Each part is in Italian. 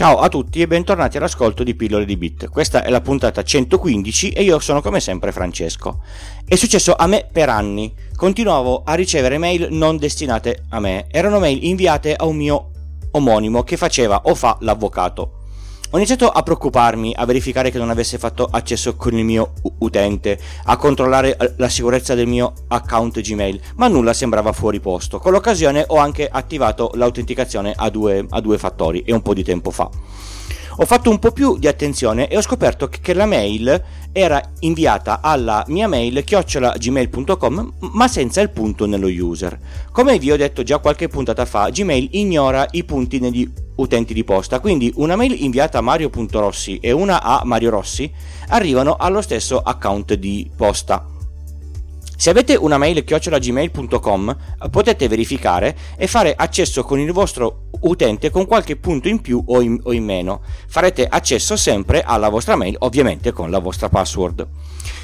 Ciao a tutti e bentornati all'ascolto di Pillole di Bit. Questa è la puntata 115 e io sono come sempre Francesco. È successo a me per anni. Continuavo a ricevere mail non destinate a me. Erano mail inviate a un mio omonimo che faceva o fa l'avvocato. Ho iniziato a preoccuparmi, a verificare che non avesse fatto accesso con il mio utente, a controllare eh, la sicurezza del mio account Gmail, ma nulla sembrava fuori posto. Con l'occasione ho anche attivato l'autenticazione a due, a due fattori e un po' di tempo fa. Ho fatto un po' più di attenzione e ho scoperto che la mail era inviata alla mia mail chiocciolagmail.com ma senza il punto nello user. Come vi ho detto già qualche puntata fa, Gmail ignora i punti negli utenti di posta, quindi una mail inviata a mario.rossi e una a Mario Rossi arrivano allo stesso account di posta. Se avete una mail chiocciolagmail.com potete verificare e fare accesso con il vostro utente con qualche punto in più o in, o in meno. Farete accesso sempre alla vostra mail, ovviamente con la vostra password.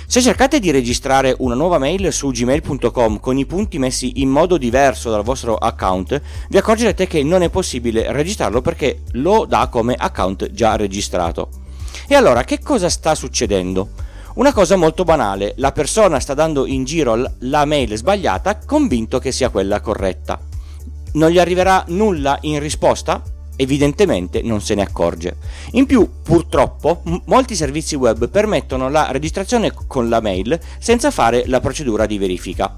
Se cercate di registrare una nuova mail su gmail.com con i punti messi in modo diverso dal vostro account, vi accorgerete che non è possibile registrarlo perché lo dà come account già registrato. E allora che cosa sta succedendo? Una cosa molto banale, la persona sta dando in giro la mail sbagliata convinto che sia quella corretta. Non gli arriverà nulla in risposta? Evidentemente non se ne accorge. In più, purtroppo, m- molti servizi web permettono la registrazione con la mail senza fare la procedura di verifica.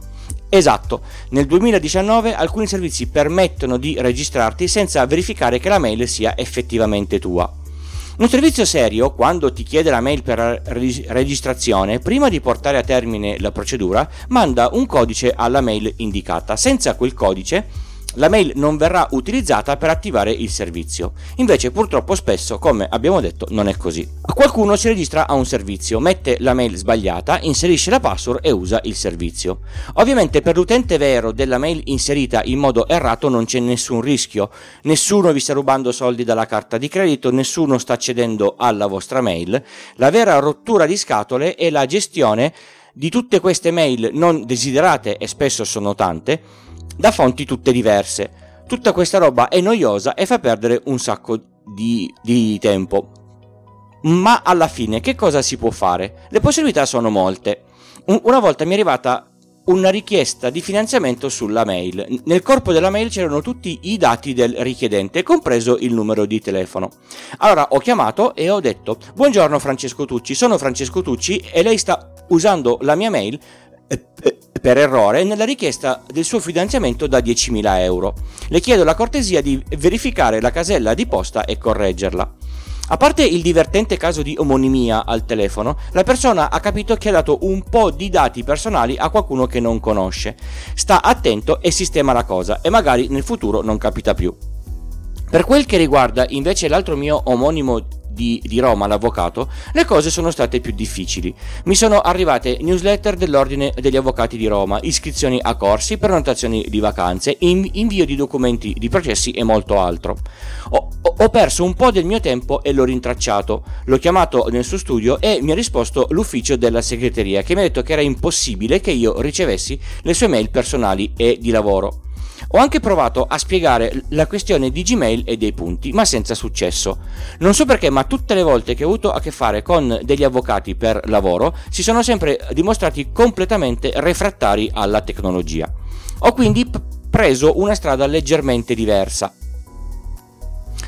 Esatto, nel 2019 alcuni servizi permettono di registrarti senza verificare che la mail sia effettivamente tua. Un servizio serio, quando ti chiede la mail per registrazione, prima di portare a termine la procedura, manda un codice alla mail indicata. Senza quel codice la mail non verrà utilizzata per attivare il servizio. Invece purtroppo spesso, come abbiamo detto, non è così. Qualcuno si registra a un servizio, mette la mail sbagliata, inserisce la password e usa il servizio. Ovviamente per l'utente vero della mail inserita in modo errato non c'è nessun rischio, nessuno vi sta rubando soldi dalla carta di credito, nessuno sta accedendo alla vostra mail. La vera rottura di scatole è la gestione di tutte queste mail non desiderate e spesso sono tante da fonti tutte diverse. Tutta questa roba è noiosa e fa perdere un sacco di, di tempo. Ma alla fine che cosa si può fare? Le possibilità sono molte. una volta mi è arrivata una richiesta di finanziamento sulla mail. Nel corpo della mail c'erano tutti i dati del richiedente, compreso il numero di telefono. Allora ho chiamato e ho detto: Buongiorno Francesco Tucci, sono Francesco Tucci e lei sta usando la mia mail per errore nella richiesta del suo finanziamento da 10.000 euro. Le chiedo la cortesia di verificare la casella di posta e correggerla. A parte il divertente caso di omonimia al telefono, la persona ha capito che ha dato un po' di dati personali a qualcuno che non conosce. Sta attento e sistema la cosa e magari nel futuro non capita più. Per quel che riguarda invece l'altro mio omonimo di, di, Roma, l'avvocato, le cose sono state più difficili. Mi sono arrivate newsletter dell'Ordine degli Avvocati di Roma, iscrizioni a corsi, prenotazioni di vacanze, invio di documenti di processi e molto altro. Ho, ho perso un po' del mio tempo e l'ho rintracciato. L'ho chiamato nel suo studio e mi ha risposto l'ufficio della segreteria che mi ha detto che era impossibile che io ricevessi le sue mail personali e di lavoro. Ho anche provato a spiegare la questione di Gmail e dei punti, ma senza successo. Non so perché, ma tutte le volte che ho avuto a che fare con degli avvocati per lavoro si sono sempre dimostrati completamente refrattari alla tecnologia. Ho quindi p- preso una strada leggermente diversa.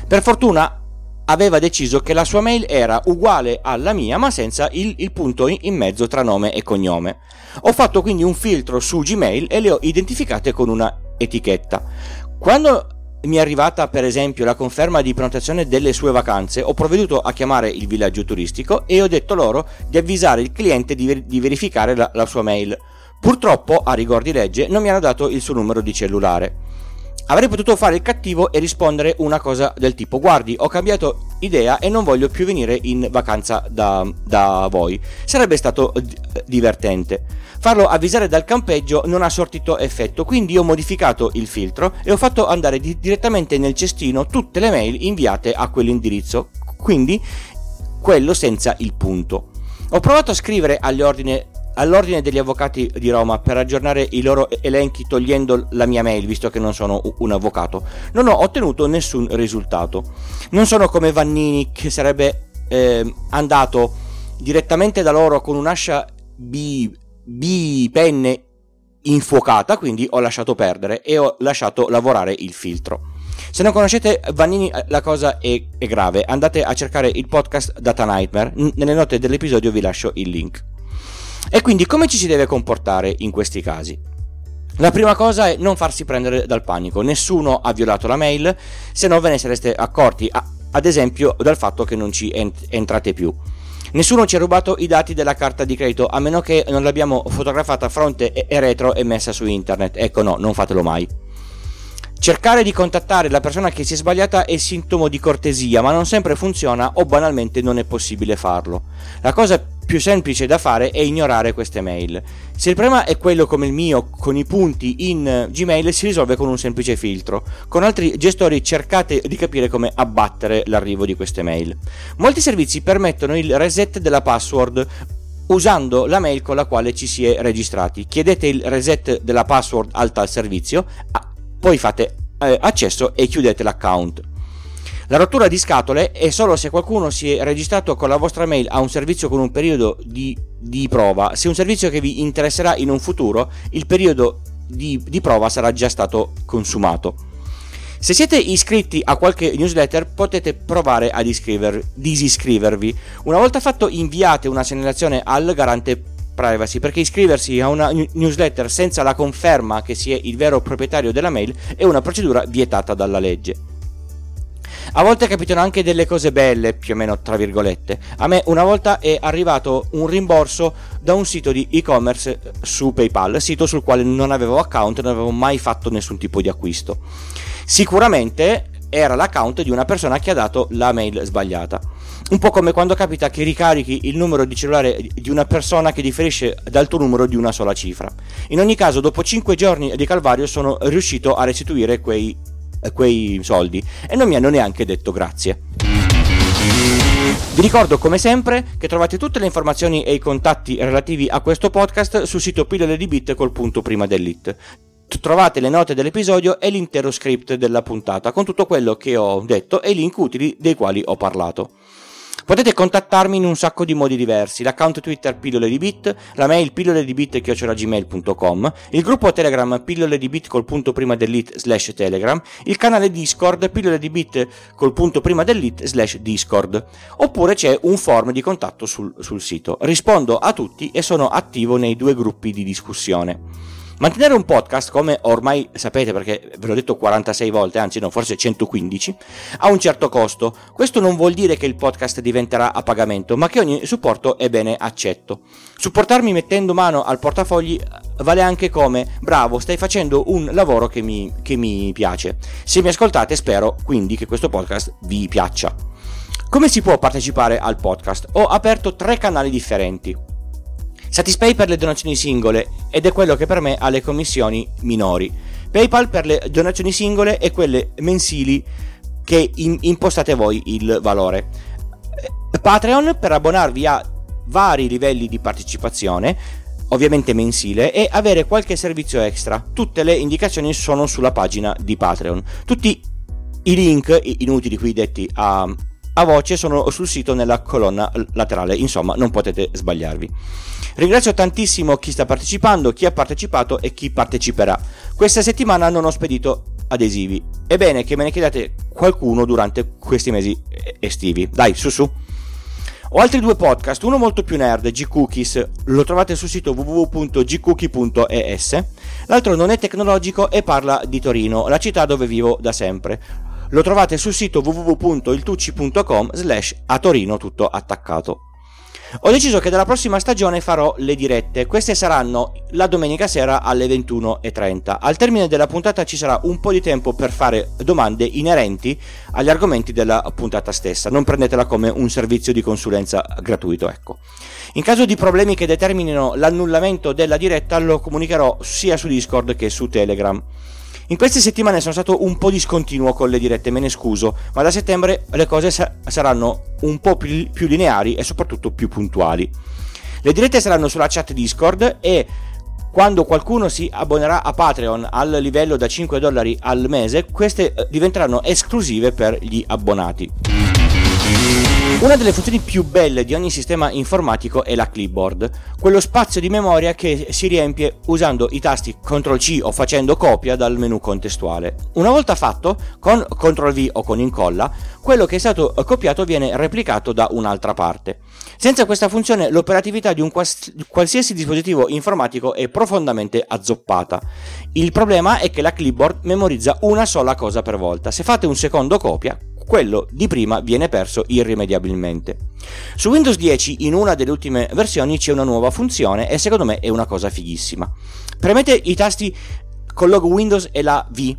Per fortuna aveva deciso che la sua mail era uguale alla mia ma senza il, il, punto in mezzo tra nome e cognome. Ho fatto quindi un filtro su Gmail e le ho identificate con una etichetta. Quando mi è arrivata per esempio la conferma di prenotazione delle sue vacanze, ho provveduto a chiamare il villaggio turistico e ho detto loro di avvisare il cliente di, ver- di verificare la, la sua mail. Purtroppo, a rigor di legge, non mi hanno dato il suo numero di cellulare. Avrei potuto fare il cattivo e rispondere una cosa del tipo: Guardi, ho cambiato idea e non voglio più venire in vacanza da, da voi. Sarebbe stato d- divertente. Farlo avvisare dal campeggio non ha sortito effetto, quindi ho modificato il filtro e ho fatto andare di- direttamente nel cestino tutte le mail inviate a quell'indirizzo, quindi quello senza il punto. Ho provato a scrivere ordine, all'ordine degli avvocati di Roma per aggiornare i loro elenchi togliendo la mia mail, visto che non sono un avvocato. Non ho ottenuto nessun risultato. Non sono come Vannini che sarebbe eh, andato direttamente da loro con un'ascia B, B penne infuocata, quindi ho lasciato perdere e ho lasciato lavorare il filtro. Se non conoscete Vanini, eh, la cosa è, è grave. Andate a cercare il podcast Data Nightmare. Nelle note dell'episodio vi lascio il link. E quindi come ci si deve comportare in questi casi? La prima cosa è non farsi prendere dal panico. Nessuno ha violato la mail, se no ve ne sareste accorti, ad esempio dal fatto che non ci ent- entrate più. Nessuno ci ha rubato i dati della carta di credito a meno che non l'abbiamo fotografata fronte e retro e messa su internet. Ecco no, non fatelo mai. Cercare di contattare la persona che si è sbagliata è sintomo di cortesia, ma non sempre funziona o banalmente non è possibile farlo. La cosa più semplice da fare è ignorare queste mail. Se il problema è quello come il mio, con i punti in Gmail, si risolve con un semplice filtro. Con altri gestori cercate di capire come abbattere l'arrivo di queste mail. Molti servizi permettono il reset della password usando la mail con la quale ci si è registrati. Chiedete il reset della password al tal servizio poi fate eh, accesso e chiudete l'account. La rottura di scatole è solo se qualcuno si è registrato con la vostra mail a un servizio con un periodo di, di prova. Se un servizio che vi interesserà in un futuro, il periodo di, di prova sarà già stato consumato. Se siete iscritti a qualche newsletter potete provare a disiscrivervi. Una volta fatto inviate una segnalazione al garante privacy perché iscriversi a una newsletter senza la conferma che si è il vero proprietario della mail è una procedura vietata dalla legge. A volte capitano anche delle cose belle, più o meno tra virgolette. A me una volta è arrivato un rimborso da un sito di e-commerce su PayPal, sito sul quale non avevo account non avevo mai fatto nessun tipo di acquisto. Sicuramente era l'account di una persona che ha dato la mail sbagliata. Un po' come quando capita che ricarichi il numero di cellulare di una persona che differisce dal tuo numero di una sola cifra. In ogni caso, dopo 5 giorni di calvario sono riuscito a restituire quei, quei soldi e non mi hanno neanche detto grazie. Vi ricordo come sempre che trovate tutte le informazioni e i contatti relativi a questo podcast sul sito pillole di bit col punto prima dell'it trovate le note dell'episodio e l'intero script della puntata con tutto quello che ho detto e i link utili dei quali ho parlato. Potete contattarmi in un sacco di modi diversi, l'account Twitter pillole di bit, la mail pillole di bit gmail.com, il gruppo Telegram pillole di bit col punto prima dell'it slash Telegram, il canale Discord pillole di bit col punto prima dell'it slash Discord, oppure c'è un form di contatto sul, sul sito. Rispondo a tutti e sono attivo nei due gruppi di discussione. Mantenere un podcast, come ormai sapete perché ve l'ho detto 46 volte, anzi no, forse 115, ha un certo costo. Questo non vuol dire che il podcast diventerà a pagamento, ma che ogni supporto è bene accetto. Supportarmi mettendo mano al portafogli vale anche come bravo, stai facendo un lavoro che mi, che mi piace. Se mi ascoltate spero quindi che questo podcast vi piaccia. Come si può partecipare al podcast? Ho aperto tre canali differenti. Satispay per le donazioni singole ed è quello che per me ha le commissioni minori. PayPal per le donazioni singole e quelle mensili che in- impostate voi il valore. Patreon per abbonarvi a vari livelli di partecipazione, ovviamente mensile, e avere qualche servizio extra. Tutte le indicazioni sono sulla pagina di Patreon. Tutti i link inutili qui detti a, a voce sono sul sito nella colonna laterale, insomma non potete sbagliarvi. Ringrazio tantissimo chi sta partecipando, chi ha partecipato e chi parteciperà. Questa settimana non ho spedito adesivi. È bene che me ne chiedate qualcuno durante questi mesi estivi. Dai, su su. Ho altri due podcast, uno molto più nerd, G-Cookies, lo trovate sul sito www.gcookie.es, l'altro non è tecnologico e parla di Torino, la città dove vivo da sempre. Lo trovate sul sito www.iltucci.com slash a Torino tutto attaccato. Ho deciso che dalla prossima stagione farò le dirette. Queste saranno la domenica sera alle 21.30. Al termine della puntata ci sarà un po' di tempo per fare domande inerenti agli argomenti della puntata stessa. Non prendetela come un servizio di consulenza gratuito, ecco. In caso di problemi che determinino l'annullamento della diretta lo comunicherò sia su Discord che su Telegram. In queste settimane sono stato un po' discontinuo con le dirette, me ne scuso, ma da settembre le cose sa- saranno un po' più, più lineari e soprattutto più puntuali. Le dirette saranno sulla chat Discord e quando qualcuno si abbonerà a Patreon al livello da 5 dollari al mese, queste eh, diventeranno esclusive per gli abbonati. Una delle funzioni più belle di ogni sistema informatico è la clipboard, quello spazio di memoria che si riempie usando i tasti CTRL-C o facendo copia dal menu contestuale. Una volta fatto, con CTRL-V o con incolla, quello che è stato copiato viene replicato da un'altra parte. Senza questa funzione l'operatività di un qualsiasi dispositivo informatico è profondamente azzoppata. Il problema è che la clipboard memorizza una sola cosa per volta. Se fate un secondo copia, quello di prima viene perso irrimediabilmente. Su Windows 10 in una delle ultime versioni c'è una nuova funzione e secondo me è una cosa fighissima. Premete i tasti con logo Windows e la V.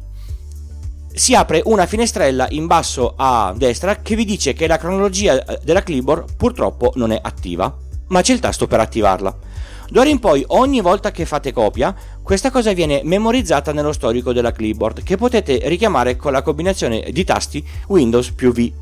Si apre una finestrella in basso a destra che vi dice che la cronologia eh, della clipboard purtroppo non è attiva, ma c'è il tasto per attivarla. D'ora in poi, ogni volta che fate copia, questa cosa viene memorizzata nello storico della clipboard, che potete richiamare con la combinazione di tasti Windows più V.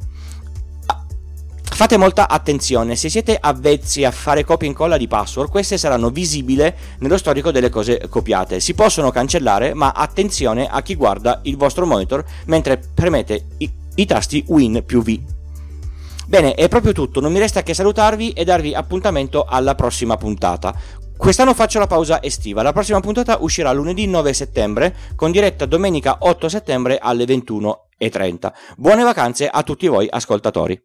Fate molta attenzione, se siete avvezzi a fare copia e incolla di password, queste saranno visibili nello storico delle cose copiate. Si possono cancellare, ma attenzione a chi guarda il vostro monitor mentre premete i, i tasti Win più V. Bene, è proprio tutto, non mi resta che salutarvi e darvi appuntamento alla prossima puntata. Quest'anno faccio la pausa estiva, la prossima puntata uscirà lunedì 9 settembre con diretta domenica 8 settembre alle 21.30. Buone vacanze a tutti voi ascoltatori.